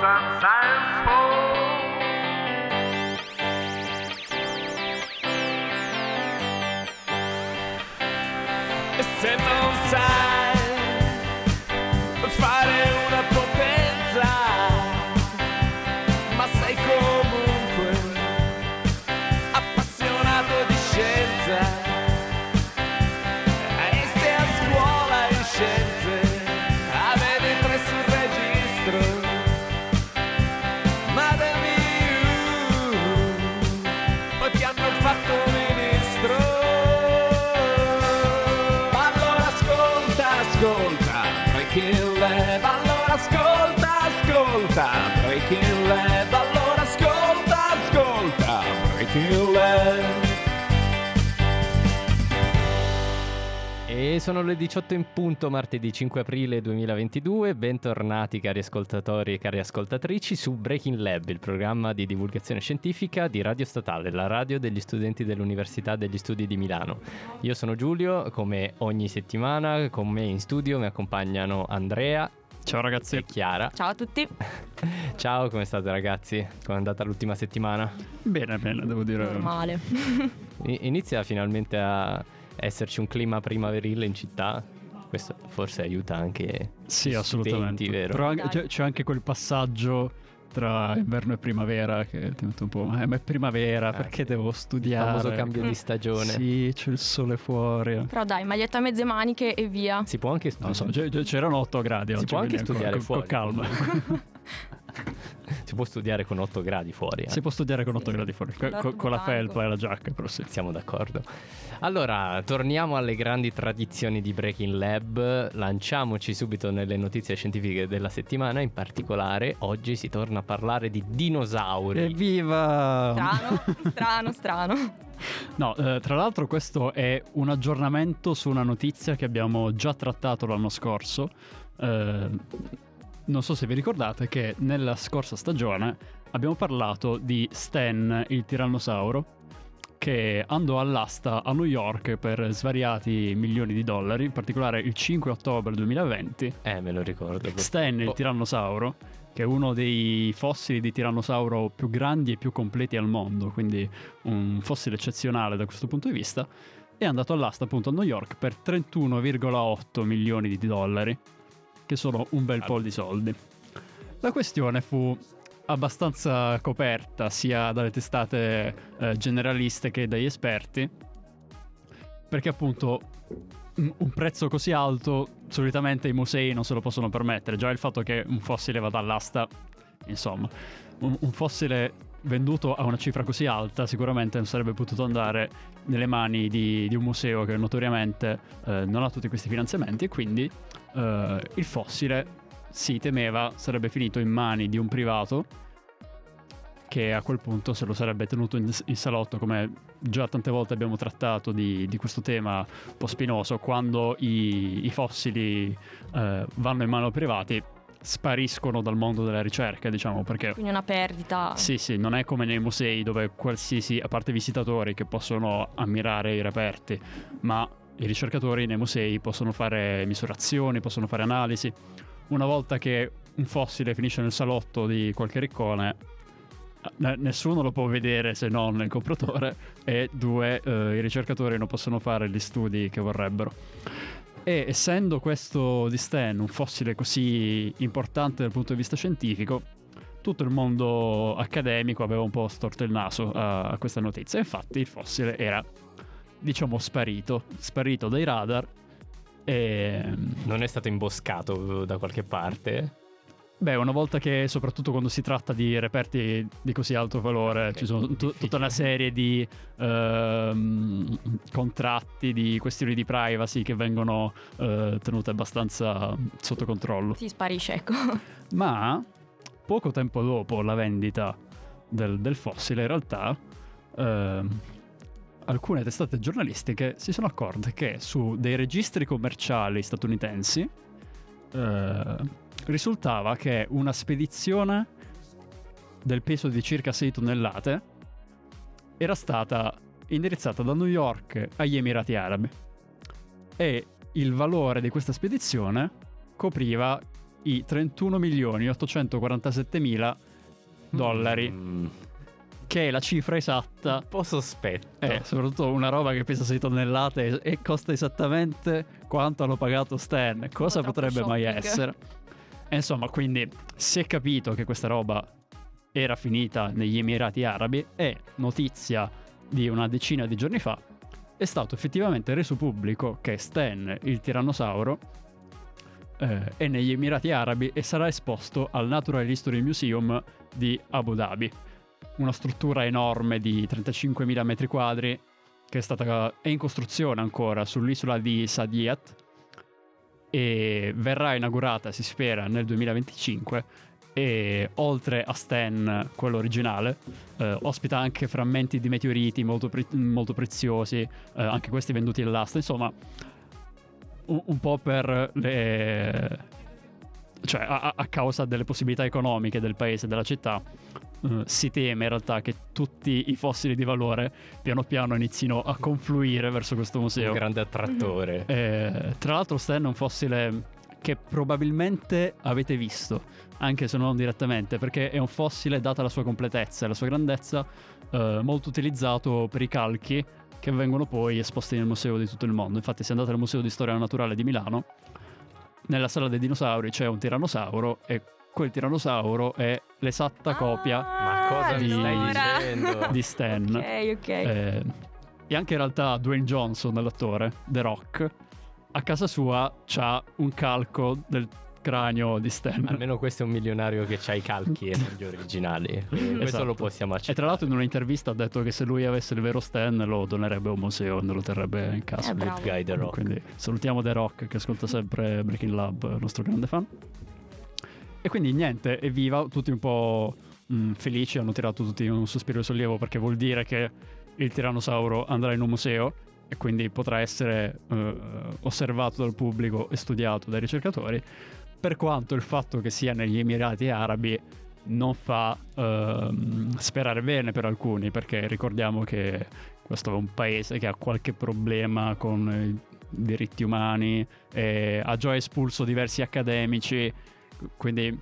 sometimes fall. Allora ascolta, ascolta, Breaking Lab. Allora ascolta, ascolta, Breaking Lab. E sono le 18 in punto, martedì 5 aprile 2022. Bentornati cari ascoltatori e cari ascoltatrici su Breaking Lab, il programma di divulgazione scientifica di Radio Statale, la radio degli studenti dell'Università degli Studi di Milano. Io sono Giulio, come ogni settimana, con me in studio mi accompagnano Andrea Ciao ragazzi. e Chiara. Ciao a tutti. Ciao, come state ragazzi? Come è andata l'ultima settimana? Bene, bene, devo dire. Normale. I- Inizia finalmente a esserci un clima primaverile in città. Questo forse aiuta anche Sì, gli assolutamente. studenti, vero? Però c'è anche quel passaggio tra inverno e primavera che ti mette un po'. Eh, ma è primavera, Ah, perché sì. devo Il studiare? famoso cambio di stagione. Sì, c'è il sole fuori. Però dai, maglietta a mezze maniche e via. Si può anche Non studiare. so, c- c- c'erano 8 gradi Si oggi. può anche studiare con, fuori. Con calma. Si può studiare con 8 gradi fuori. eh. si può studiare con 8 gradi fuori. co- L'orto co- con la felpa e la giacca, però sì. Siamo d'accordo. Allora, torniamo alle grandi tradizioni di Breaking Lab. Lanciamoci subito nelle notizie scientifiche della settimana. In particolare, oggi si torna a parlare di dinosauri. Evviva! Strano, strano, strano. No, eh, tra l'altro questo è un aggiornamento su una notizia che abbiamo già trattato l'anno scorso. Eh, non so se vi ricordate che nella scorsa stagione abbiamo parlato di Stan, il tirannosauro, che andò all'asta a New York per svariati milioni di dollari, in particolare il 5 ottobre 2020. Eh, me lo ricordo. Stan, il Oh, tirannosauro, che è uno dei fossili di tirannosauro più grandi e più completi al mondo, quindi un fossile eccezionale da questo punto di vista, è andato all'asta appunto a New York per 31,8 milioni di dollari, che sono un bel po' di soldi. La questione fu abbastanza coperta sia dalle testate eh, generaliste che dagli esperti, perché appunto un prezzo così alto solitamente i musei non se lo possono permettere. Già il fatto che un fossile vada all'asta, insomma, un, un fossile venduto a una cifra così alta sicuramente non sarebbe potuto andare nelle mani di, di un museo che notoriamente eh, non ha tutti questi finanziamenti e quindi eh, il fossile si temeva sarebbe finito in mani di un privato che a quel punto se lo sarebbe tenuto in, in salotto come già tante volte abbiamo trattato di, di questo tema un po' spinoso quando i, i fossili eh, vanno in mano ai privati spariscono dal mondo della ricerca diciamo perché Quindi una perdita. sì, sì, non è come nei musei dove qualsiasi, a parte i visitatori che possono ammirare i reperti, ma i ricercatori nei musei possono fare misurazioni, possono fare analisi. Una volta che un fossile finisce nel salotto di qualche riccone, nessuno lo può vedere se non il compratore e due, eh, i ricercatori non possono fare gli studi che vorrebbero. E essendo questo di Stan un fossile così importante dal punto di vista scientifico, tutto il mondo accademico aveva un po' storto il naso a questa notizia. Infatti il fossile era, diciamo, sparito, sparito dai radar. E, Non è stato imboscato da qualche parte. beh, una volta che, soprattutto quando si tratta di reperti di così alto valore, Ok, ci sono difficile. tutta una serie di ehm, contratti, di questioni di privacy che vengono eh, tenute abbastanza sotto controllo. Si sparisce, ecco. Ma poco tempo dopo la vendita del, del fossile, in realtà, ehm, alcune testate giornalistiche si sono accorte che su dei registri commerciali statunitensi eh, risultava che una spedizione del peso di circa 6 tonnellate era stata indirizzata da New York agli Emirati Arabi. E il valore di questa spedizione copriva i 31 milioni 847 mila dollari, Mm, che è la cifra esatta un po' sospetto. è soprattutto una roba che pesa 6 tonnellate e, e costa esattamente quanto hanno pagato Stan. Cosa potrebbe mai shopping. essere? E insomma, quindi si è capito che questa roba era finita negli Emirati Arabi e notizia di una decina di giorni fa è stato effettivamente reso pubblico che Stan, il tirannosauro, eh, è negli Emirati Arabi e sarà esposto al Natural History Museum di Abu Dhabi, una struttura enorme di 35.000 metri quadri che è, stata, è in costruzione ancora sull'isola di Sadiat e verrà inaugurata, si spera, nel 2025 e oltre a Stan, quello originale, eh, ospita anche frammenti di meteoriti molto, pre- molto preziosi, eh, anche questi venduti all'asta, insomma un, un po' per le... cioè a, a causa delle possibilità economiche del paese, della città, eh, si teme in realtà che tutti i fossili di valore piano piano inizino a confluire verso questo museo. Un grande attrattore. Eh, tra l'altro Stan è un fossile che probabilmente avete visto, anche se non direttamente, perché è un fossile data la sua completezza e la sua grandezza, eh, molto utilizzato per i calchi che vengono poi esposti nel museo di tutto il mondo. Infatti se andate al Museo di Storia Naturale di Milano, nella sala dei dinosauri c'è un tirannosauro e quel tirannosauro è l'esatta copia Ma cosa di- allora. dicendo? di Stan. Ok, ok. Eh, e anche in realtà Dwayne Johnson, l'attore, The Rock, a casa sua c'ha un calco del cranio di Stan. Almeno questo è un milionario che ha i calchi e non gli originali. Questo Esatto. lo possiamo E accettare. tra l'altro in un'intervista ha detto che se lui avesse il vero Stan lo donerebbe a un museo, non lo terrebbe in casa. Eh. Good guy The Rock. Quindi salutiamo The Rock che ascolta sempre Breaking Lab, il nostro grande fan. E quindi niente, evviva, tutti un po' mh, felici, hanno tirato tutti un sospiro di sollievo perché vuol dire che il tirannosauro andrà in un museo e quindi potrà essere eh, osservato dal pubblico e studiato dai ricercatori. Per quanto il fatto che sia negli Emirati Arabi non fa ehm, sperare bene per alcuni, perché ricordiamo che questo è un paese che ha qualche problema con i diritti umani, ha già espulso diversi accademici, quindi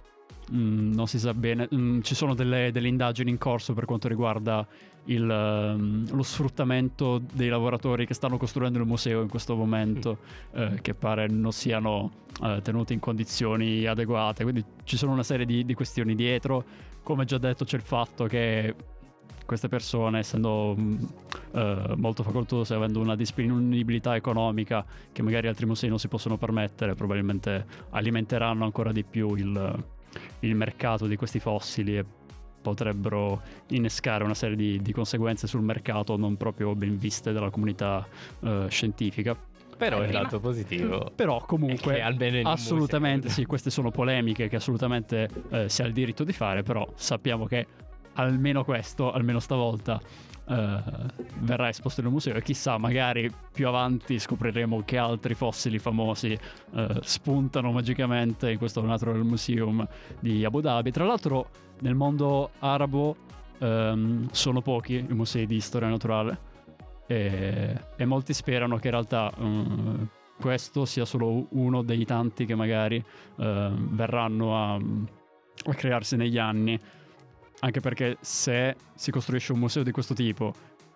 mm, non si sa bene. Mm, ci sono delle, delle indagini in corso per quanto riguarda il, ehm, lo sfruttamento dei lavoratori che stanno costruendo il museo in questo momento, eh, che pare non siano eh, tenuti in condizioni adeguate. Quindi ci sono una serie di, di questioni dietro. Come già detto, c'è il fatto che queste persone, essendo mh, eh, molto facoltose, avendo una disponibilità economica che magari altri musei non si possono permettere, probabilmente alimenteranno ancora di più il, il mercato di questi fossili e potrebbero innescare una serie di, di conseguenze sul mercato non proprio ben viste dalla comunità eh, scientifica. Però Eh, il prima- lato positivo. Però è comunque Assolutamente sì, queste sono polemiche che assolutamente eh, si ha il diritto di fare, però sappiamo che almeno questo, almeno stavolta, eh, verrà esposto nel museo e chissà, magari più avanti scopriremo che altri fossili famosi eh, spuntano magicamente in questo Natural Museum di Abu Dhabi. Tra l'altro nel mondo arabo ehm, sono pochi i musei di storia naturale e, e molti sperano che in realtà mm, questo sia solo uno dei tanti che magari eh, verranno a, a crearsi negli anni. Anche perché se si costruisce un museo di questo tipo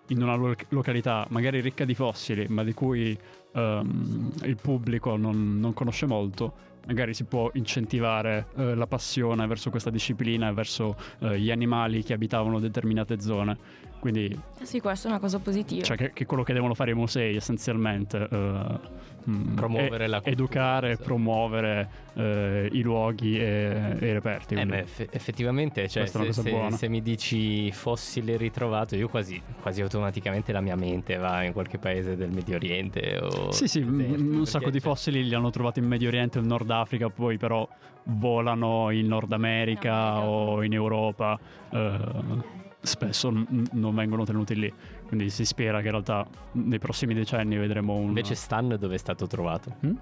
in una lo- località magari ricca di fossili, ma di cui ehm, il pubblico non, non conosce molto, magari si può incentivare eh, la passione verso questa disciplina e verso eh, gli animali che abitavano determinate zone. Quindi Sì, questa è una cosa positiva. cioè che, che quello che devono fare i musei essenzialmente mm, Promuovere è la cultura, educare, esatto. promuovere eh, i luoghi e, e i reperti Eh, ma eff- effettivamente, cioè, se, cosa se- buona. se mi dici fossile ritrovato, io quasi, quasi automaticamente la mia mente va in qualche paese del Medio Oriente. O Sì, sì, deserti, un, sacco di cioè, fossili li hanno trovati in Medio Oriente e in Nord Africa, poi però volano in Nord America America. o in Europa. eh, spesso n- non vengono tenuti lì. Quindi si spera che in realtà nei prossimi decenni vedremo un. Invece Stan dove è stato trovato? Mm?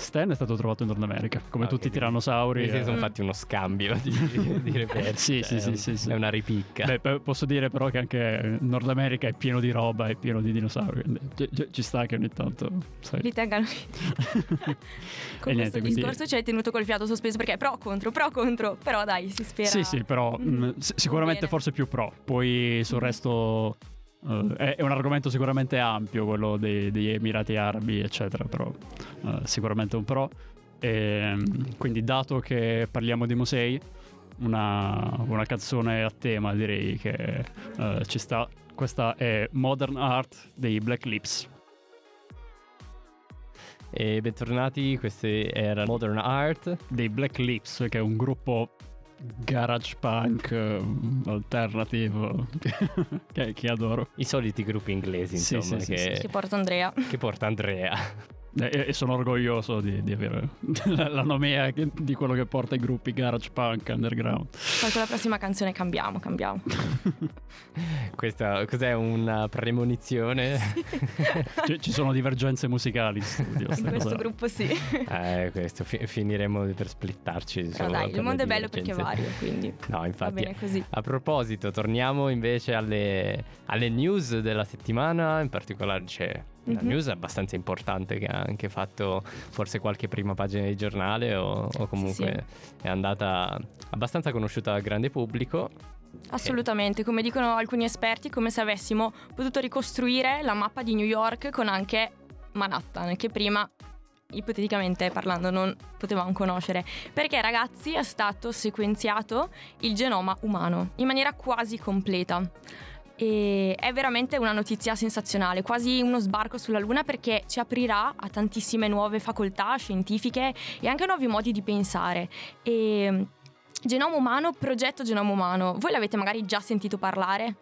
Stan è stato trovato in Nord America, come Ah, tutti i tirannosauri. Si eh. sono Mm. fatti uno scambio di, di reperti. Sì, sì, È sì, un- sì, sì. È una ripicca. Beh, posso dire però che anche Nord America è pieno di roba, è pieno di dinosauri. ci- ci- ci sta che ogni tanto. sai. Li tengano e Con niente, questo quindi. discorso ci hai tenuto col fiato sospeso perché pro contro, pro contro, però dai, si spera. Sì, sì, però Mm. mh, s- sicuramente forse più pro. Poi sul Mm. resto eh, è, è un argomento sicuramente ampio, quello dei- degli Emirati Arabi, eccetera, però eh, sicuramente un pro. E, quindi dato che parliamo di musei, una, una canzone a tema direi che eh, ci sta. Questa è Modern Art dei Black Lips. E bentornati, queste era Modern Art. Dei Black Lips, che è un gruppo garage punk eh, alternativo che, che adoro. I soliti gruppi inglesi, Sì, insomma, sì, sì, che, Che porta Andrea. che porta Andrea. E, e sono orgoglioso di, di avere la, la nomea che- di quello che porta i gruppi garage punk underground. Poi con la prossima canzone cambiamo, cambiamo. Questa cos'è una premonizione? Ci, ci sono divergenze musicali in studio. In questo cosa. gruppo sì. eh, questo fi- finiremo per splittarci. Solo dai, per il mondo è bello perché è vario, quindi No, va infatti. bene così. A proposito, torniamo invece alle, alle news della settimana, in particolare c'è una Mhm. news abbastanza importante che ha anche fatto forse qualche prima pagina di giornale o, o comunque è andata abbastanza conosciuta al grande pubblico. Assolutamente, come dicono alcuni esperti, è come se avessimo potuto ricostruire la mappa di New York con anche Manhattan, che prima ipoteticamente parlando non potevamo conoscere perché ragazzi è stato sequenziato il genoma umano in maniera quasi completa e è veramente una notizia sensazionale, quasi uno sbarco sulla Luna perché ci aprirà a tantissime nuove facoltà scientifiche e anche nuovi modi di pensare. E genoma umano, progetto genoma umano, voi l'avete magari già sentito parlare?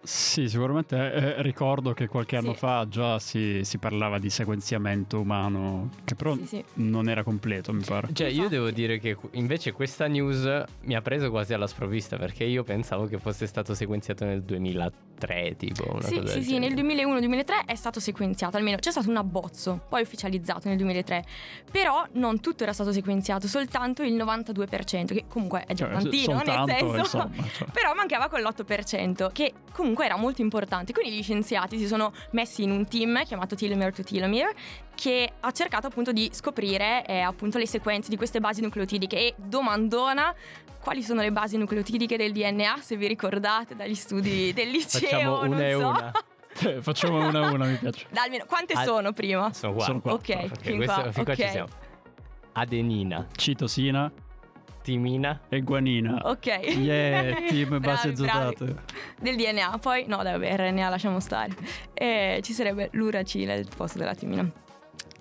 Sì, sicuramente eh, ricordo che qualche anno Sì. fa già si, si parlava di sequenziamento umano, che però Sì, sì. non era completo, mi pare. Cioè, io devo dire che invece questa news mi ha preso quasi alla sprovvista perché io pensavo che fosse stato sequenziato nel 2003, tipo una Sì, sì, sì, nel genere. 2001-2003 è stato sequenziato, almeno c'è stato un abbozzo, poi ufficializzato nel 2003, però non tutto era stato sequenziato, soltanto il 92%, che comunque è già Cioè, tantino, nel senso... insomma, cioè. Però mancava quell'8%, che comunque era molto importante. Quindi gli scienziati si sono messi in un team chiamato Telomere to Telomere che ha cercato appunto di scoprire eh, appunto le sequenze di queste basi nucleotidiche e domandona quali sono le basi nucleotidiche del DNA, se vi ricordate dagli studi del liceo, Facciamo non una e so. una. Eh, Facciamo una a una, mi piace. Dai, almeno quante Ah, sono prima? Sono qua. Sono qua. Ok, Ok, fin questo- qua, fin qua ci ok. siamo. Adenina, Citosina timina, e guanina. Ok. Yeah, team base azotate. Del DNA, poi no, dai, vabbè, RNA lasciamo stare. E ci sarebbe l'uracile al posto della timina.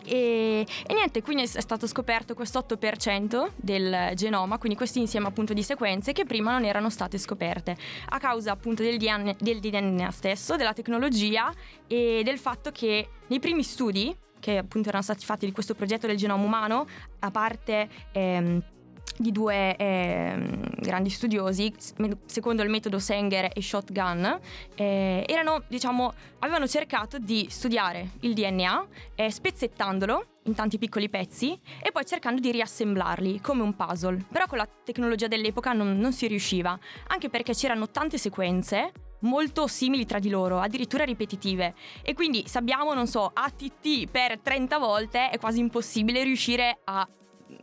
E, e niente, quindi è stato scoperto questo 8% del genoma, quindi questo insieme appunto di sequenze che prima non erano state scoperte, a causa appunto del DNA, del DNA stesso, della tecnologia e del fatto che nei primi studi, che appunto erano stati fatti di questo progetto del genoma umano, a parte... ehm, di due ehm, grandi studiosi, secondo il metodo Sanger e Shotgun, eh, erano, diciamo, avevano cercato di studiare il DNA eh, spezzettandolo in tanti piccoli pezzi e poi cercando di riassemblarli come un puzzle. Però con la tecnologia dell'epoca non, non si riusciva, anche perché c'erano tante sequenze molto simili tra di loro, addirittura ripetitive. E quindi se abbiamo, non so, ATT per 30 volte è quasi impossibile riuscire a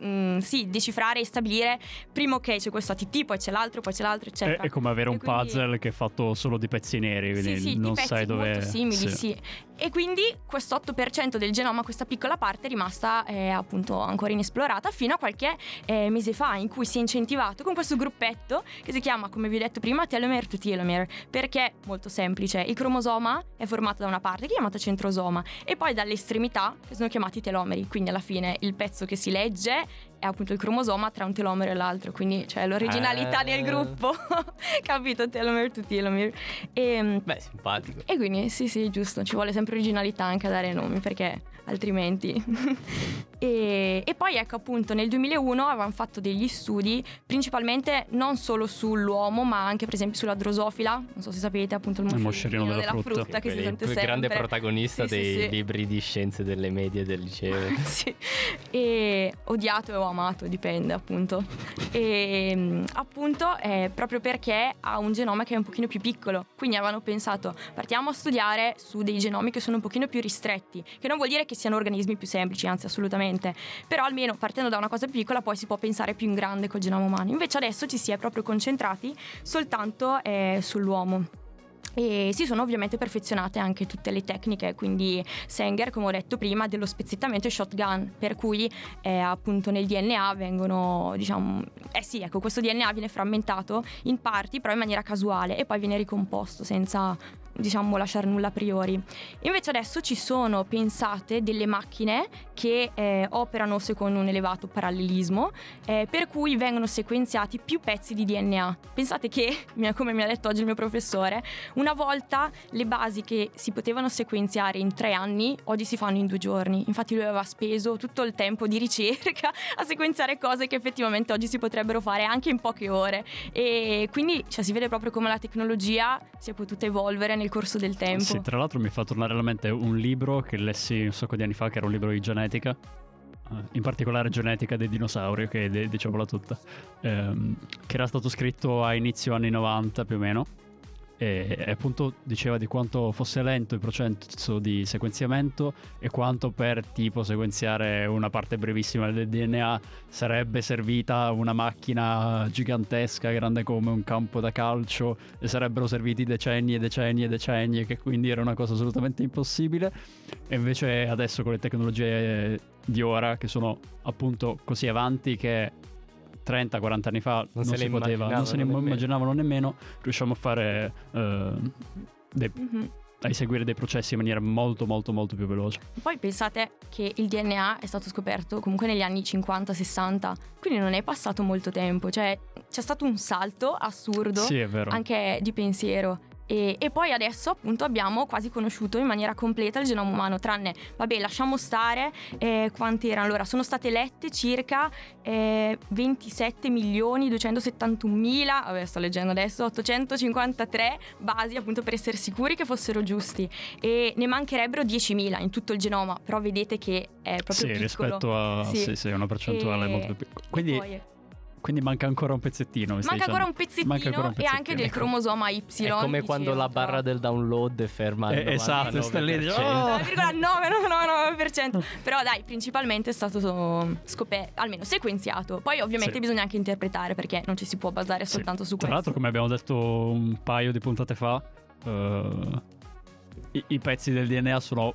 mm, sì, decifrare e stabilire prima ok c'è questo ATT, poi c'è l'altro, poi c'è l'altro, È, eccetera. è come avere E un quindi- puzzle che è fatto solo di pezzi neri, sì, sì, non sai dove. molto simili, sì. E quindi questo 8% del genoma, questa piccola parte, è rimasta eh, appunto ancora inesplorata fino a qualche eh, mese fa, in cui si è incentivato con questo gruppetto che si chiama, come vi ho detto prima, telomere to telomere, perché molto semplice, il cromosoma è formato da una parte è chiamata centrosoma e poi dalle estremità che sono chiamati telomeri, quindi alla fine il pezzo che si legge ね。È appunto il cromosoma tra un telomero e l'altro, quindi c'è l'originalità Ah. del gruppo, capito? Telomere to telomere. E, Beh, simpatico. e quindi sì, sì, giusto, ci vuole sempre originalità anche a dare nomi perché altrimenti. e, e poi ecco appunto nel 2001 avevano fatto degli studi principalmente non solo sull'uomo ma anche per esempio sulla drosofila, non so se sapete appunto il Il moscerino, moscerino della della frutta. frutta, che si Quelli- sente il sempre. grande protagonista Sì, sì, dei sì. libri di scienze delle medie del liceo. sì. E odiato o amato, dipende appunto. E mm, appunto è proprio perché ha un genoma che è un pochino più piccolo. Quindi avevano pensato, partiamo a studiare su dei genomi che sono un pochino più ristretti, che non vuol dire che siano organismi più semplici, anzi assolutamente. Però almeno partendo da una cosa più piccola poi si può pensare più in grande col genoma umano. Invece adesso ci si è proprio concentrati soltanto eh, sull'uomo. E si sono ovviamente perfezionate anche tutte le tecniche, quindi Sanger, come ho detto prima, dello spezzettamento shotgun, per cui eh, appunto nel DNA vengono, diciamo, eh sì, ecco, questo DNA viene frammentato in parti, però in maniera casuale e poi viene ricomposto senza, diciamo, lasciare nulla a priori. Invece adesso ci sono pensate delle macchine che eh, operano secondo un elevato parallelismo, eh, per cui vengono sequenziati più pezzi di DNA. Pensate che, come mi ha detto oggi il mio professore, una volta le basi che si potevano sequenziare in tre anni, oggi si fanno in due giorni. Infatti lui aveva speso tutto il tempo di ricerca a sequenziare cose che effettivamente oggi si potrebbero fare anche in poche ore. E quindi cioè, si vede proprio come la tecnologia si è potuta evolvere nel corso del tempo. Sì, tra l'altro mi fa tornare alla mente un libro che lessi un sacco di anni fa, che era un libro di genetica, eh, in particolare genetica dei dinosauri, che de- diciamola tutta, ehm, che era stato scritto a inizio anni 90 più o meno. E, e appunto diceva di quanto fosse lento il processo di sequenziamento e quanto per tipo sequenziare una parte brevissima del DNA sarebbe servita una macchina gigantesca grande come un campo da calcio e sarebbero serviti decenni e decenni e decenni e che quindi era una cosa assolutamente impossibile. E invece adesso con le tecnologie di ora che sono appunto così avanti che 30-40 anni fa non, se si poteva, non se ne immaginavano nemmeno. immaginavano nemmeno, riusciamo a fare eh, dei- Mhm. a eseguire dei processi in maniera molto molto molto più veloce. Poi pensate che il DNA è stato scoperto comunque negli anni 50-60, quindi non è passato molto tempo, cioè c'è stato un salto assurdo Sì, anche di pensiero. E, e poi adesso appunto abbiamo quasi conosciuto in maniera completa il genoma umano, tranne, vabbè, lasciamo stare eh, quanti erano. Allora, sono state lette circa eh, 27 milioni 271 mila, vabbè, sto leggendo adesso, 853 basi appunto per essere sicuri che fossero giusti. E ne mancherebbero 10.000 in tutto il genoma, però vedete che è proprio Sì, piccolo. rispetto a Sì. sì, sì, una percentuale E- molto più piccola. Quindi, poi- quindi manca ancora un pezzettino. manca ancora un pezzettino, Manca ancora un e anche pezzettino. del Ecco. cromosoma Y. È come quando la barra del download è ferma Eh, esatto, sta lì, 99%. oh! 9,99%. Però dai, principalmente è stato so- scoperto, almeno sequenziato. Poi ovviamente Sì. bisogna anche interpretare perché non ci si può basare Sì. soltanto su Tra questo. l'altro, come abbiamo detto un paio di puntate fa, eh, i, i pezzi del DNA sono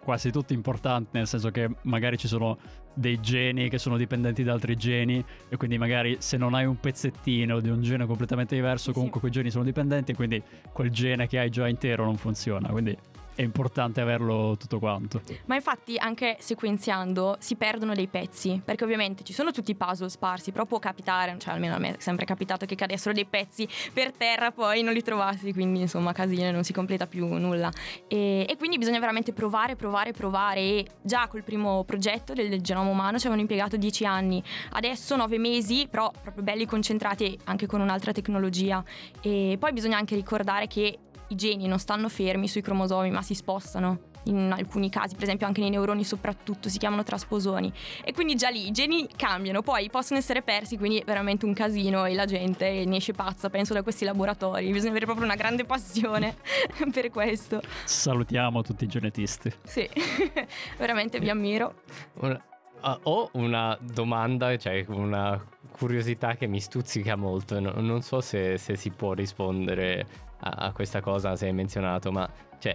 quasi tutti importanti, nel senso che magari ci sono dei geni che sono dipendenti da altri geni e quindi magari se non hai un pezzettino di un gene completamente diverso, Sì. comunque quei geni sono dipendenti e quindi quel gene che hai già intero non funziona. Quindi è importante averlo tutto quanto. Ma infatti anche sequenziando si perdono dei pezzi, perché ovviamente ci sono tutti i puzzle sparsi, però può capitare, cioè almeno a me è sempre capitato che cadessero dei pezzi per terra poi non li trovassi, quindi insomma casino, non si completa più nulla. E, e quindi bisogna veramente provare, provare, provare e già col primo progetto del, genoma umano ci avevano impiegato 10 anni, adesso 9 mesi, però proprio belli concentrati anche con un'altra tecnologia. E poi bisogna anche ricordare che i geni non stanno fermi sui cromosomi ma si spostano in alcuni casi, per esempio anche nei neuroni soprattutto, si chiamano trasposoni. E quindi già lì i geni cambiano, poi possono essere persi, quindi è veramente un casino e la gente ne esce pazza, penso, da questi laboratori. Bisogna avere proprio una grande passione per questo. Salutiamo tutti i genetisti. Sì, veramente vi ammiro. Una- ah, ho una domanda, cioè una curiosità che mi stuzzica molto. no- non so se, se si può rispondere a, a questa cosa, se hai menzionato, ma cioè.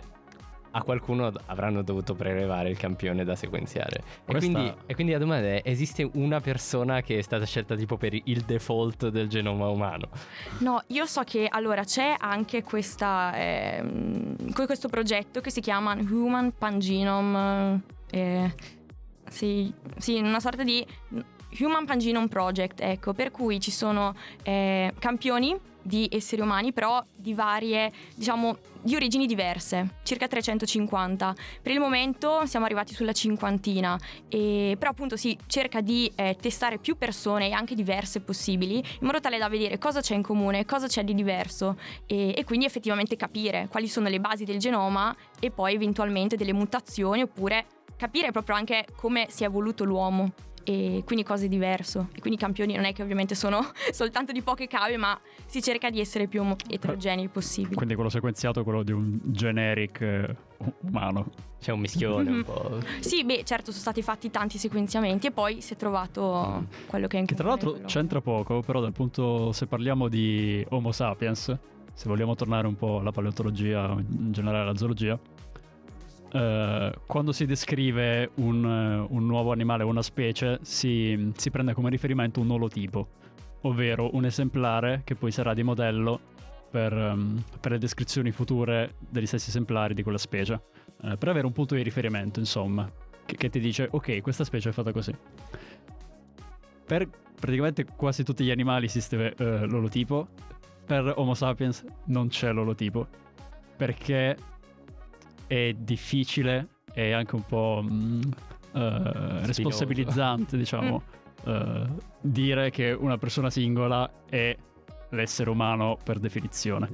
A qualcuno avranno dovuto prelevare il campione da sequenziare. E, Questa- quindi, e quindi la domanda è: esiste una persona che è stata scelta tipo per il default del genoma umano? No, io so che allora c'è anche questa, que- questo progetto che si chiama Human Pangenome. eh, sì, sì, una sorta di Human Pangenome Project, ecco, per cui ci sono eh, campioni di esseri umani, però di varie, diciamo, di origini diverse, circa 350. Per il momento siamo arrivati sulla cinquantina, e, però appunto si cerca di eh, testare più persone e anche diverse possibili, in modo tale da vedere cosa c'è in comune, cosa c'è di diverso e, e quindi effettivamente capire quali sono le basi del genoma e poi eventualmente delle mutazioni oppure capire proprio anche come si è evoluto l'uomo e quindi cose diverse. E quindi i campioni non è che ovviamente sono soltanto di poche cave, ma si cerca di essere più eterogenei possibile. Quindi quello sequenziato è quello di un generic eh, umano. C'è un mischione Mhm. un po'. Sì, beh, certo, sono stati fatti tanti sequenziamenti e poi si è trovato quello che è in Che tra l'altro quello- c'entra poco, però dal punto se parliamo di Homo sapiens, se vogliamo tornare un po' alla paleontologia, in generale alla zoologia, eh, quando si descrive un, eh, un nuovo animale o una specie si, si prende come riferimento un olotipo, ovvero un esemplare che poi sarà di modello per, ehm, per le descrizioni future degli stessi esemplari di quella specie, eh, per avere un punto di riferimento, insomma, che, che ti dice ok, questa specie è fatta così. Per praticamente quasi tutti gli animali esiste eh, l'olotipo, per Homo sapiens non c'è l'olotipo, perché è difficile e anche un po' mm, eh, responsabilizzante, diciamo, eh, dire che una persona singola è l'essere umano per definizione.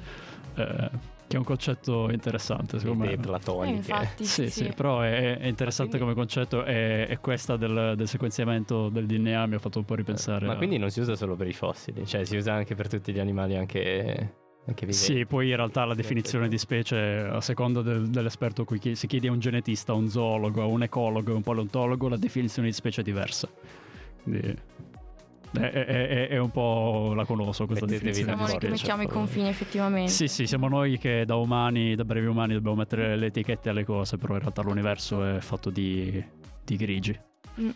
Eh, che è un concetto interessante, secondo idee me. Eh, platoniche. infatti, Sì, sì, però è, è interessante quindi- come concetto e, e questa del, del sequenziamento del DNA mi ha fatto un po' ripensare. Ma a- quindi non si usa solo per i fossili, cioè si usa anche per tutti gli animali, anche. Sì, poi in realtà la definizione sì. di specie, a seconda del- dell'esperto cui chiedi, se chiedi a un genetista, a un zoologo, a un ecologo, a un paleontologo, la definizione di specie è diversa. Quindi è, è- è- è un po' la conosco questa Mettetevi definizione Siamo di noi che mettiamo i confini effettivamente. Sì, sì, siamo noi che da umani, da brevi umani, dobbiamo mettere le etichette alle cose, però in realtà l'universo è fatto di, di grigi. Mm.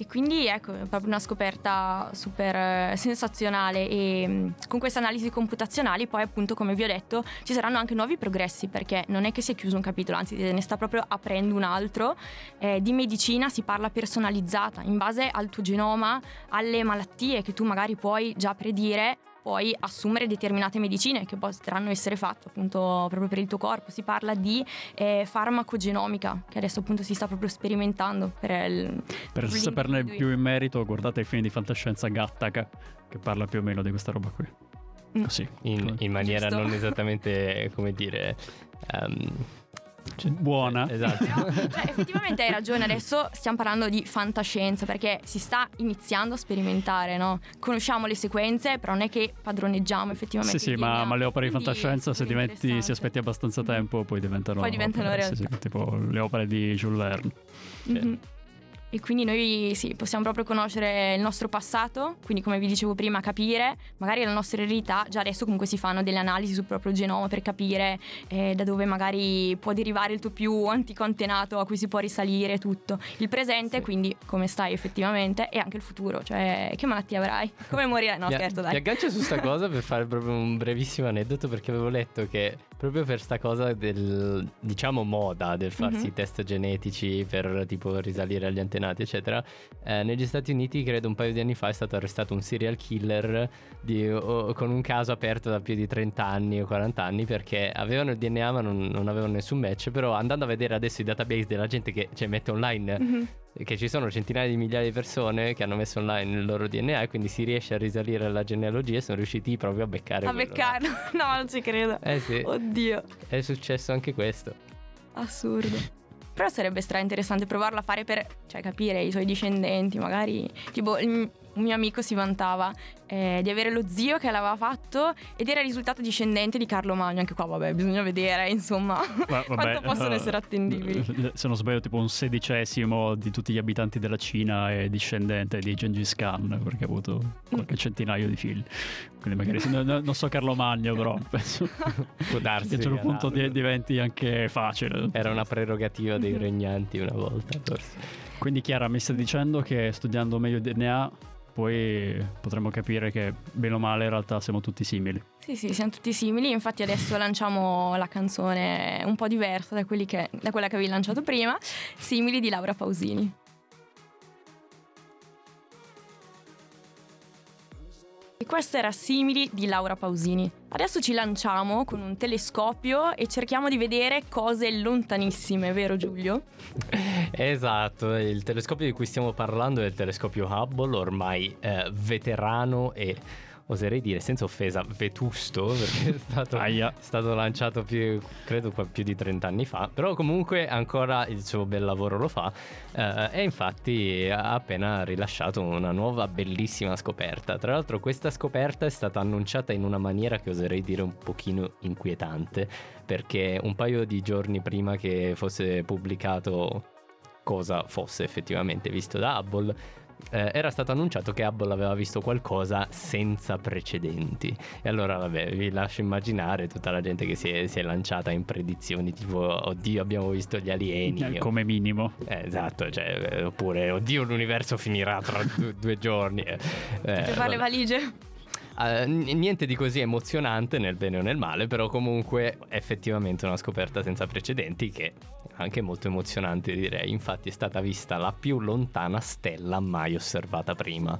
E quindi ecco, è proprio una scoperta super eh, sensazionale e mm, con queste analisi computazionali poi appunto come vi ho detto ci saranno anche nuovi progressi perché non è che si è chiuso un capitolo, anzi ne sta proprio aprendo un altro. Eh, di medicina si parla personalizzata in base al tuo genoma, alle malattie che tu magari puoi già predire puoi assumere determinate medicine che potranno essere fatte appunto proprio per il tuo corpo. Si parla di eh, farmacogenomica che adesso appunto si sta proprio sperimentando per il, Per saperne più in merito, guardate il film di fantascienza Gattaca, che parla più o meno di questa roba qui. Mm. Così. In, in maniera Giusto. non esattamente, come dire... ehm, cioè- Buona. eh, Esatto. Però, cioè, effettivamente hai ragione, adesso stiamo parlando di fantascienza perché si sta iniziando a sperimentare, no? Conosciamo le sequenze, però non è che padroneggiamo effettivamente. Sì, sì, ma, ma le opere di fantascienza, se, diventi, interessante. aspetti abbastanza tempo, poi diventano. Poi diventano opere, sì, sì, realtà. tipo le opere di Jules Verne. Mhm. E quindi noi sì, possiamo proprio conoscere il nostro passato, quindi come vi dicevo prima, capire magari la nostra eredità. Già adesso comunque si fanno delle analisi sul proprio genoma per capire eh, da dove magari può derivare il tuo più antico antenato a cui si può risalire tutto. Il presente, Sì. quindi come stai effettivamente, e anche il futuro, cioè che malattia avrai, come morirai. No, Mi- scherzo, Mi dai. aggancio su sta cosa per fare proprio un brevissimo aneddoto perché avevo letto che proprio per sta cosa del diciamo moda del farsi Mhm. i test genetici per tipo risalire agli antenati eccetera eh, negli Stati Uniti credo un paio di anni fa è stato arrestato un serial killer di- o- con un caso aperto da più di 30 anni o 40 anni perché avevano il DNA ma non, non avevano nessun match però andando a vedere adesso i database della gente che cioè, mette online Mhm. che ci sono centinaia di migliaia di persone che hanno messo online il loro DNA e quindi si riesce a risalire alla genealogia e sono riusciti proprio a beccare A beccarlo. No, non ci credo. Eh sì, Oddio. è successo anche questo. Assurdo. Però sarebbe stra interessante provarlo a fare per cioè, capire i suoi discendenti, magari. Tipo, un mio amico si vantava eh, di avere lo zio che l'aveva fatto ed era il risultato discendente di Carlo Magno. Anche qua, vabbè, bisogna vedere, insomma, Ma- quanto vabbè, possono eh, essere attendibili. Se non sbaglio, tipo un sedicesimo di tutti gli abitanti della Cina è discendente di Gengis Khan perché ha avuto qualche centinaio di figli. Quindi magari se- no- no- non so Carlo Magno, però penso Può darsi. che a un certo punto di- diventi anche facile. Era una prerogativa dei regnanti una volta, forse. Quindi Chiara mi sta dicendo che studiando meglio il DNA poi potremmo capire che bene o male in realtà siamo tutti simili. Sì, sì, siamo tutti simili. Infatti, adesso lanciamo la canzone un po' diversa da, che- da quella che avevi lanciato prima, Simili di Laura Pausini. E questo era Simili di Laura Pausini. Adesso ci lanciamo con un telescopio e cerchiamo di vedere cose lontanissime, vero Giulio? Esatto, il telescopio di cui stiamo parlando è il telescopio Hubble, ormai eh, veterano e oserei dire senza offesa vetusto perché è stato, stato lanciato più, credo più di 30 anni fa, però comunque ancora il suo bel lavoro lo fa eh, e infatti ha appena rilasciato una nuova bellissima scoperta. Tra l'altro questa scoperta è stata annunciata in una maniera che oserei dire un pochino inquietante perché un paio di giorni prima che fosse pubblicato cosa fosse effettivamente visto da Hubble eh, era stato annunciato che Hubble aveva visto qualcosa senza precedenti. E allora, vabbè, vi lascio immaginare tutta la gente che si è, si è lanciata in predizioni tipo, oddio, abbiamo visto gli alieni. Eh, Come minimo. Eh, esatto, cioè, eh, oppure, oddio, l'universo finirà tra due, due giorni. Eh, Per fare le valigie. N- niente di così emozionante nel bene o nel male, però comunque effettivamente una scoperta senza precedenti che è anche molto emozionante direi. Infatti è stata vista la più lontana stella mai osservata prima.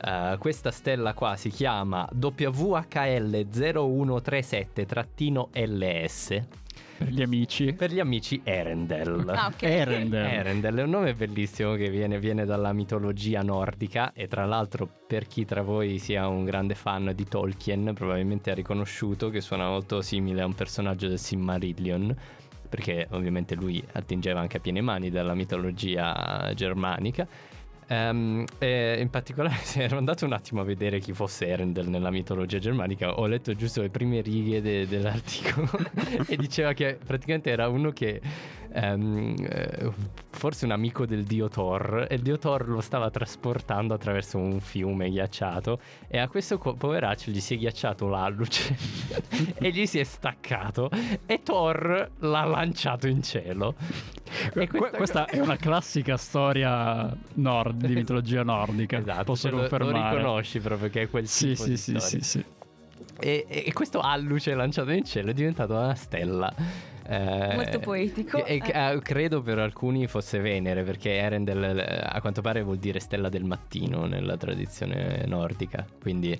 Eh, questa stella qua si chiama WHL 0137-LS Per gli amici. per gli amici Erendel. Ah, ok. Erendel. Erendel è un nome bellissimo che viene, viene dalla mitologia nordica e tra l'altro per chi tra voi sia un grande fan di Tolkien probabilmente ha riconosciuto che suona molto simile a un personaggio del Silmarillion perché ovviamente lui attingeva anche a piene mani dalla mitologia germanica. E in particolare, se ero andato un attimo a vedere chi fosse Erendel nella mitologia germanica, ho letto giusto le prime righe de- dell'articolo e diceva che praticamente era uno che ehm, eh, forse un amico del dio Thor e il dio Thor lo stava trasportando attraverso un fiume ghiacciato e a questo co- poveraccio gli si è ghiacciato l'alluce e gli si è staccato e Thor l'ha lanciato in cielo. E Que- questa è una classica storia nord, di mitologia nordica. Esatto, posso cioè confermare. Lo riconosci proprio che è quel Sì, tipo sì, di sì, storia. sì, sì. E, e questo alluce lanciato in cielo è diventato una stella. Eh, Molto poetico. e- eh, credo per alcuni fosse Venere, perché Erendel eh, a quanto pare vuol dire stella del mattino nella tradizione nordica. Quindi,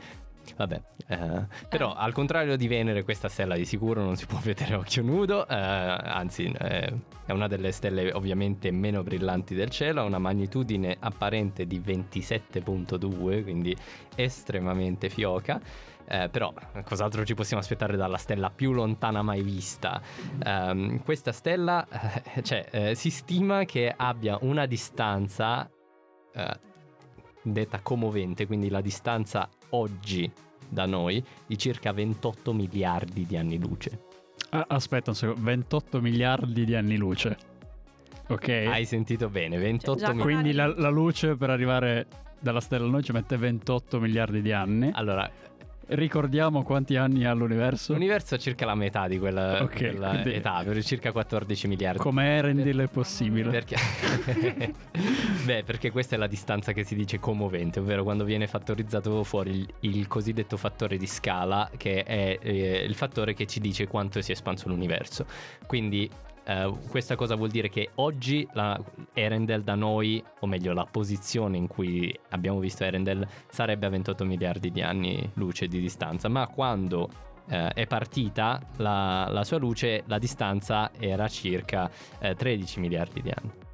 vabbè. eh, però, al contrario di Venere, questa stella di sicuro non si può vedere a occhio nudo. eh, anzi, eh, è una delle stelle ovviamente meno brillanti del cielo. Ha una magnitudine apparente di 27.2, quindi estremamente fioca. Eh, però, cos'altro ci possiamo aspettare dalla stella più lontana mai vista? Ehm, questa stella, eh, cioè, eh, si stima che abbia una distanza eh, detta commovente, quindi la distanza oggi da noi di circa 28 miliardi di anni luce. Ah, aspetta un secondo, 28 miliardi di anni luce. Ok. Hai sentito bene, 28 Cioè, miliardi. Quindi la, la luce per arrivare dalla stella a noi ci mette 28 miliardi di anni. Allora, Ricordiamo quanti anni ha l'universo? l'universo è circa la metà di quella, Ok, quella quindi- età, per circa 14 miliardi. Come Erendil è possibile? Perché? Beh, perché questa è la distanza che si dice commovente, ovvero quando viene fattorizzato fuori il, il cosiddetto fattore di scala, che è eh, il fattore che ci dice quanto si è espanso l'universo. Quindi eh, questa cosa vuol dire che oggi la Erendel da noi, o meglio la posizione in cui abbiamo visto Erendel, sarebbe a 28 miliardi di anni luce di distanza, ma quando eh, è partita la, la sua luce, la distanza era circa eh, 13 miliardi di anni.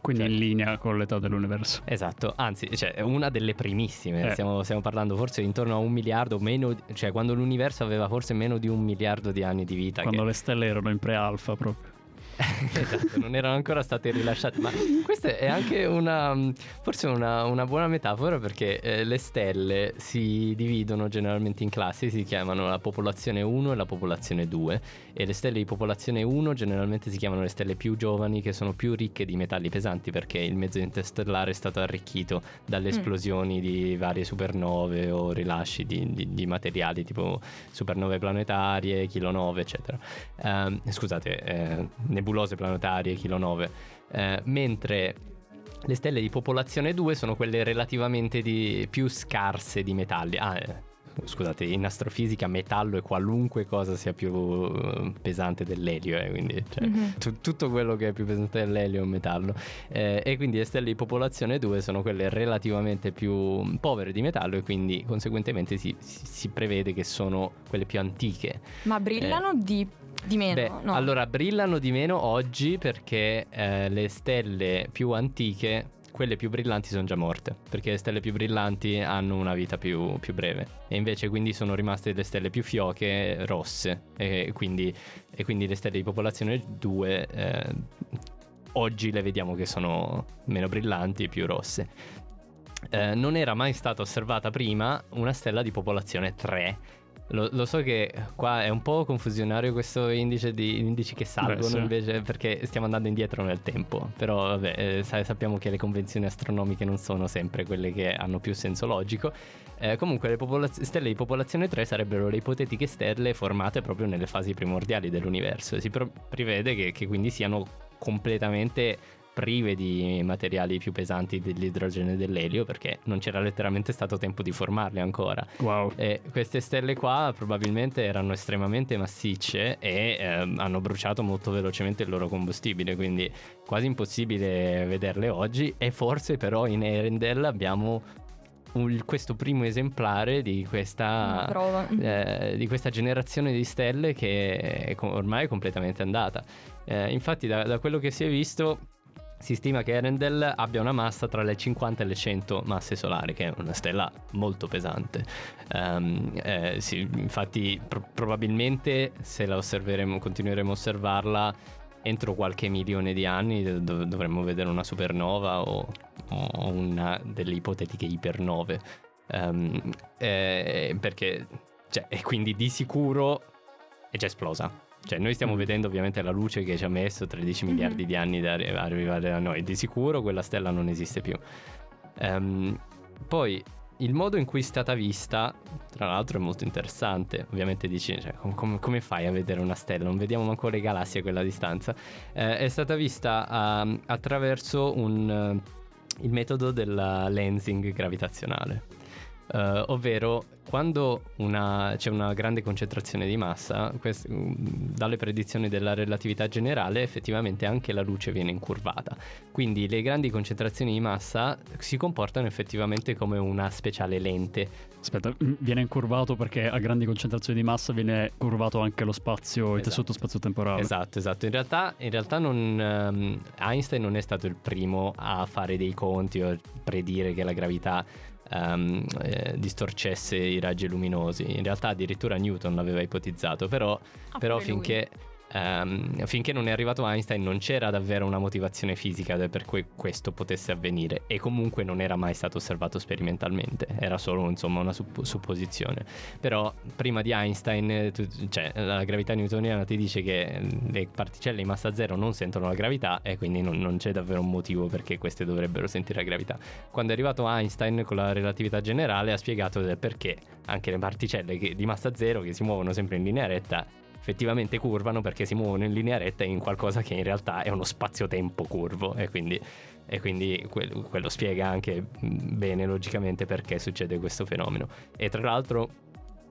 Quindi cioè- in linea con l'età dell'universo. Esatto, anzi, cioè, una delle primissime. Eh. Stiamo, stiamo parlando forse intorno a un miliardo, meno, cioè quando l'universo aveva forse meno di un miliardo di anni di vita. Quando che- le stelle erano in pre-alfa proprio. esatto, non erano ancora state rilasciate. Ma questa è anche una, forse una, una buona metafora perché eh, le stelle si dividono generalmente in classi, si chiamano la popolazione 1 e la popolazione 2 e le stelle di popolazione 1 generalmente si chiamano le stelle più giovani che sono più ricche di metalli pesanti perché il mezzo interstellare è stato arricchito dalle Mm. esplosioni di varie supernove o rilasci di, di- di materiali tipo supernove planetarie, chilonove, eccetera. Ehm, scusate, eh, nebulose planetarie, chilonove. Eh, mentre le stelle di popolazione 2 sono quelle relativamente di- più scarse di metalli. Ah, eh, scusate, in astrofisica metallo è qualunque cosa sia più eh, pesante dell'elio, eh, quindi cioè, Mhm. tu- tutto quello che è più pesante dell'elio è un metallo. Eh, e quindi le stelle di popolazione 2 sono quelle relativamente più povere di metallo e quindi conseguentemente si, si- si prevede che sono quelle più antiche. Ma brillano di, di meno? Beh, no. allora brillano di meno oggi perché eh, le stelle più antiche, quelle più brillanti, sono già morte. Perché le stelle più brillanti hanno una vita più, più breve. E invece quindi sono rimaste le stelle più fioche rosse. E quindi, e quindi le stelle di popolazione 2 eh, oggi le vediamo che sono meno brillanti e più rosse. Eh, non era mai stata osservata prima una stella di popolazione 3. Lo, lo so che qua è un po' confusionario questo indice di indici che salgono sì. invece perché stiamo andando indietro nel tempo. Però vabbè, eh, sa- sappiamo che le convenzioni astronomiche non sono sempre quelle che hanno più senso logico. Eh, comunque le popolaz- stelle di popolazione 3 sarebbero le ipotetiche stelle formate proprio nelle fasi primordiali dell'universo. Si pro- prevede che, che quindi siano completamente prive di materiali più pesanti dell'idrogeno e dell'elio perché non c'era letteralmente stato tempo di formarle ancora. Wow. E queste stelle qua probabilmente erano estremamente massicce e ehm, hanno bruciato molto velocemente il loro combustibile, quindi quasi impossibile vederle oggi. E forse però in Erendel abbiamo un- questo primo esemplare di questa, eh, di questa generazione di stelle che è ormai è completamente andata. Eh, infatti, da, da quello che si è visto, si stima che Erendel abbia una massa tra le 50 e le 100 masse solari, che è una stella molto pesante. Ehm, eh, sì, infatti, pro- probabilmente se la osserveremo, continueremo a osservarla. Entro qualche milione di anni dov- dovremmo vedere una supernova o, o una delle ipotetiche ipernove. Ehm, eh, perché, cioè, quindi di sicuro è già esplosa. Cioè, noi stiamo Mm. vedendo ovviamente la luce che ci ha messo 13 Mhm. miliardi di anni da arri- arrivare a noi. Di sicuro quella stella non esiste più. Ehm, poi il modo in cui è stata vista, tra l'altro, è molto interessante. Ovviamente dici, cioè, com- com- come fai a vedere una stella? Non vediamo manco le galassie a quella distanza. Eh, è stata vista ah, attraverso un, eh, il metodo del lensing gravitazionale. Eh, ovvero quando una- c'è una grande concentrazione di massa, quest- mm, dalle predizioni della relatività generale, effettivamente anche la luce viene incurvata. Quindi le grandi concentrazioni di massa si comportano effettivamente come una speciale lente. Aspetta, mm, viene incurvato perché a grandi concentrazioni di massa viene curvato anche lo spazio, il Esatto. tessuto spazio-temporale. Esatto, esatto. In realtà, in realtà non, ehm, Einstein non è stato il primo a fare dei conti o predire che la gravità ehm, eh, distorcesse i raggi luminosi. In realtà addirittura Newton l'aveva ipotizzato, però, Ah, però lui. Ehm, finché non è arrivato Einstein non c'era davvero una motivazione fisica per cui questo potesse avvenire e comunque non era mai stato osservato sperimentalmente, era solo insomma una supp- supposizione. Però prima di Einstein, eh, tu- cioè, la gravità newtoniana ti dice che le particelle di massa zero non sentono la gravità e quindi non, non c'è davvero un motivo perché queste dovrebbero sentire la gravità. Quando è arrivato Einstein con la relatività generale ha spiegato perché anche le particelle che- di massa zero che si muovono sempre in linea retta effettivamente curvano perché si muovono in linea retta in qualcosa che in realtà è uno spazio-tempo curvo e quindi, e quindi que- quello spiega anche bene logicamente perché succede questo fenomeno. E tra l'altro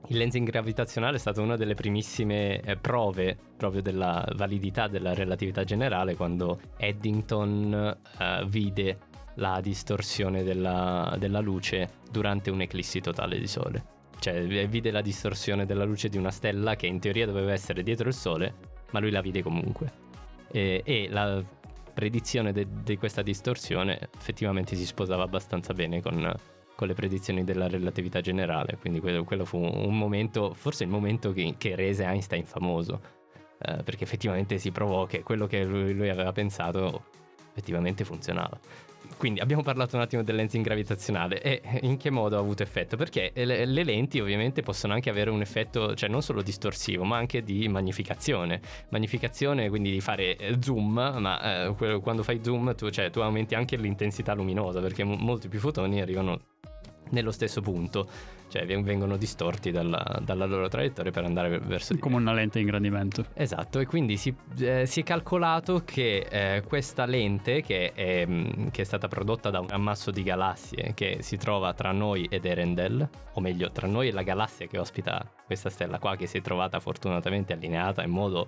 il lensing gravitazionale è stata una delle primissime eh, prove proprio della validità della relatività generale quando Eddington eh, vide la distorsione della, della luce durante un'eclissi totale di sole. Cioè vide la distorsione della luce di una stella che in teoria doveva essere dietro il sole, ma lui la vide comunque. E, e la predizione di questa distorsione effettivamente si sposava abbastanza bene con, con le predizioni della relatività generale. Quindi quello, quello fu un momento, forse il momento che, che rese Einstein famoso. eh, perché effettivamente si provò che quello che lui, lui aveva pensato effettivamente funzionava. Quindi abbiamo parlato un attimo del lensing gravitazionale e in che modo ha avuto effetto? Perché le, le lenti ovviamente possono anche avere un effetto, cioè non solo distorsivo, ma anche di magnificazione. Magnificazione quindi di fare eh, zoom, ma eh, quando fai zoom tu, cioè, tu aumenti anche l'intensità luminosa perché mo- molti più fotoni arrivano nello stesso punto, cioè veng- vengono distorti dalla, dalla loro traiettoria per andare verso di Come una lente di ingrandimento. Esatto, e quindi si, eh, si è calcolato che eh, questa lente, che è, mm, che è stata prodotta da un ammasso di galassie che si trova tra noi ed Erendel, o meglio, tra noi e la galassia che ospita questa stella qua, che si è trovata fortunatamente allineata in modo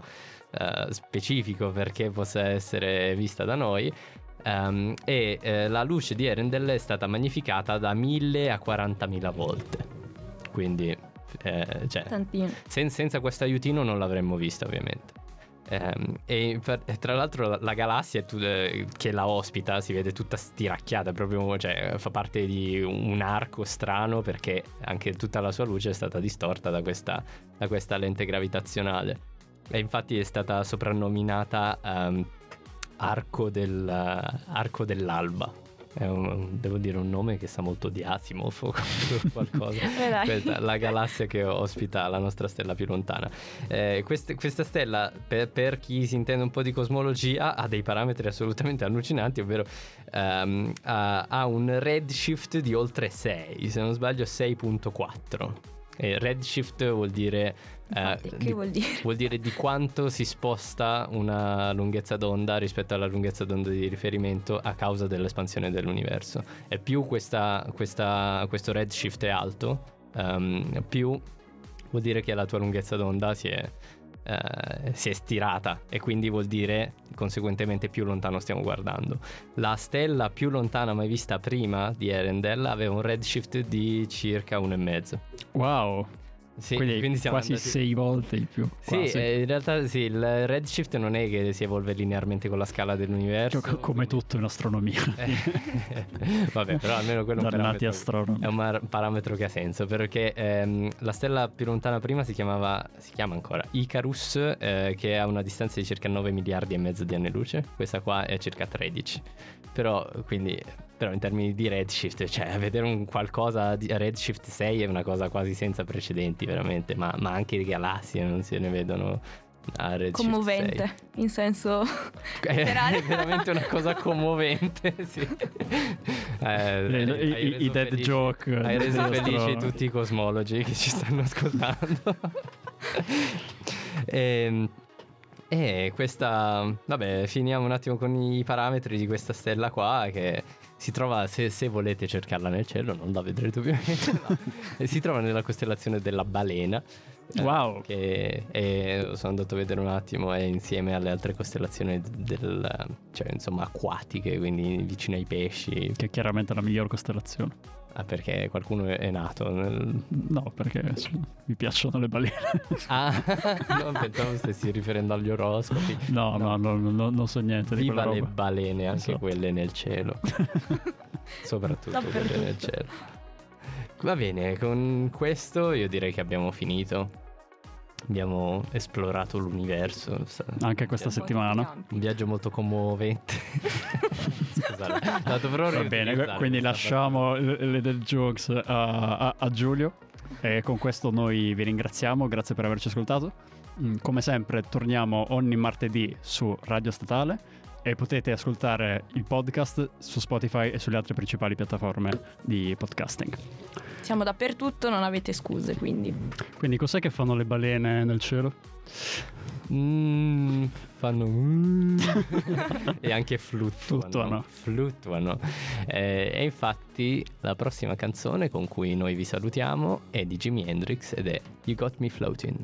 eh, specifico perché possa essere vista da noi. Ehm, e eh, la luce di Erendel è stata magnificata da 1000 a 40.000 volte. Quindi, eh, cioè, sen- senza questo aiutino non l'avremmo vista ovviamente. Ehm, e per- tra l'altro la, la galassia tu- eh, che la ospita si vede tutta stiracchiata, proprio, cioè, fa parte di un arco strano perché anche tutta la sua luce è stata distorta da questa, da questa lente gravitazionale. E infatti è stata soprannominata ehm, arco, del, arco dell'alba. È un- devo dire un nome che sa molto di Asimov o qualcosa. Eh. Questa, la galassia che ospita la nostra stella più lontana. Eh, queste- questa stella, per, per chi si intende un po' di cosmologia, ha dei parametri assolutamente allucinanti, ovvero ehm, ha, ha un redshift di oltre 6, se non sbaglio 6.4. E redshift vuol dire... eh, Infatti, che di- vuol dire? Vuol dire di quanto si sposta una lunghezza d'onda rispetto alla lunghezza d'onda di riferimento a causa dell'espansione dell'universo. E più questa- questa- questo redshift è alto, ehm, più vuol dire che la tua lunghezza d'onda si è, eh, si è stirata e quindi vuol dire conseguentemente più lontano stiamo guardando. La stella più lontana mai vista prima di Erendel aveva un redshift di circa 1,5. Wow. Sì, quindi, siamo quasi andati- sei volte di più. sì, eh, in realtà sì, il redshift non è che si evolve linearmente con la scala dell'universo. Co- come tutto in astronomia. Eh, Vabbè, però almeno quello è un Dannati parametro, è un mar- parametro che ha senso, perché ehm, la stella più lontana prima si chiamava, si chiama ancora Icarus, eh, che ha una distanza di circa 9 miliardi e mezzo di anni luce, questa qua è circa 13. Però, quindi, però in termini di redshift, cioè vedere un qualcosa di redshift 6 è una cosa quasi senza precedenti, veramente, ma, ma anche le galassie non se ne vedono a redshift 6. Commovente, in senso È letterale. veramente una cosa commovente, sì. Eh, I- dead felici- joke Hai reso del nostro- felici tutti i cosmologi che ci stanno ascoltando. Ehm, E, questa... Vabbè, finiamo un attimo con i parametri di questa stella qua che si trova, se, se volete cercarla nel cielo, non la vedrete ovviamente, no. Si trova nella costellazione della balena. Eh, Wow. Che è- sono andato a vedere un attimo, è insieme alle altre costellazioni del, cioè, insomma, acquatiche, quindi vicino ai pesci. Che è chiaramente la miglior costellazione. Ah, perché qualcuno è- nato nel... No, perché sì, mi piacciono le balene. Ah, no, pensavo stessi riferendo agli oroscopi. No, no, no, no, non so niente di Viva le balene, anche Esatto. quelle nel cielo. Soprattutto quelle nel cielo. Va bene, con questo io direi che abbiamo finito. Abbiamo esplorato l'universo. Anche questa settimana. Un viaggio molto commovente. Scusate, dato però Va bene, quindi lasciamo le le dead jokes a, a- a Giulio. E con questo noi vi ringraziamo, grazie per averci ascoltato. Mm, Come sempre torniamo ogni martedì su Radio Statale e potete ascoltare il podcast su Spotify e sulle altre principali piattaforme di podcasting. Siamo dappertutto, non avete scuse, quindi. Quindi cos'è che fanno le balene nel cielo? Mm, fanno mm. e anche fluttuano. Fluttuano. Fluttuano. Eh, e infatti la prossima canzone con cui noi vi salutiamo è di Jimi Hendrix ed è You Got Me Floating.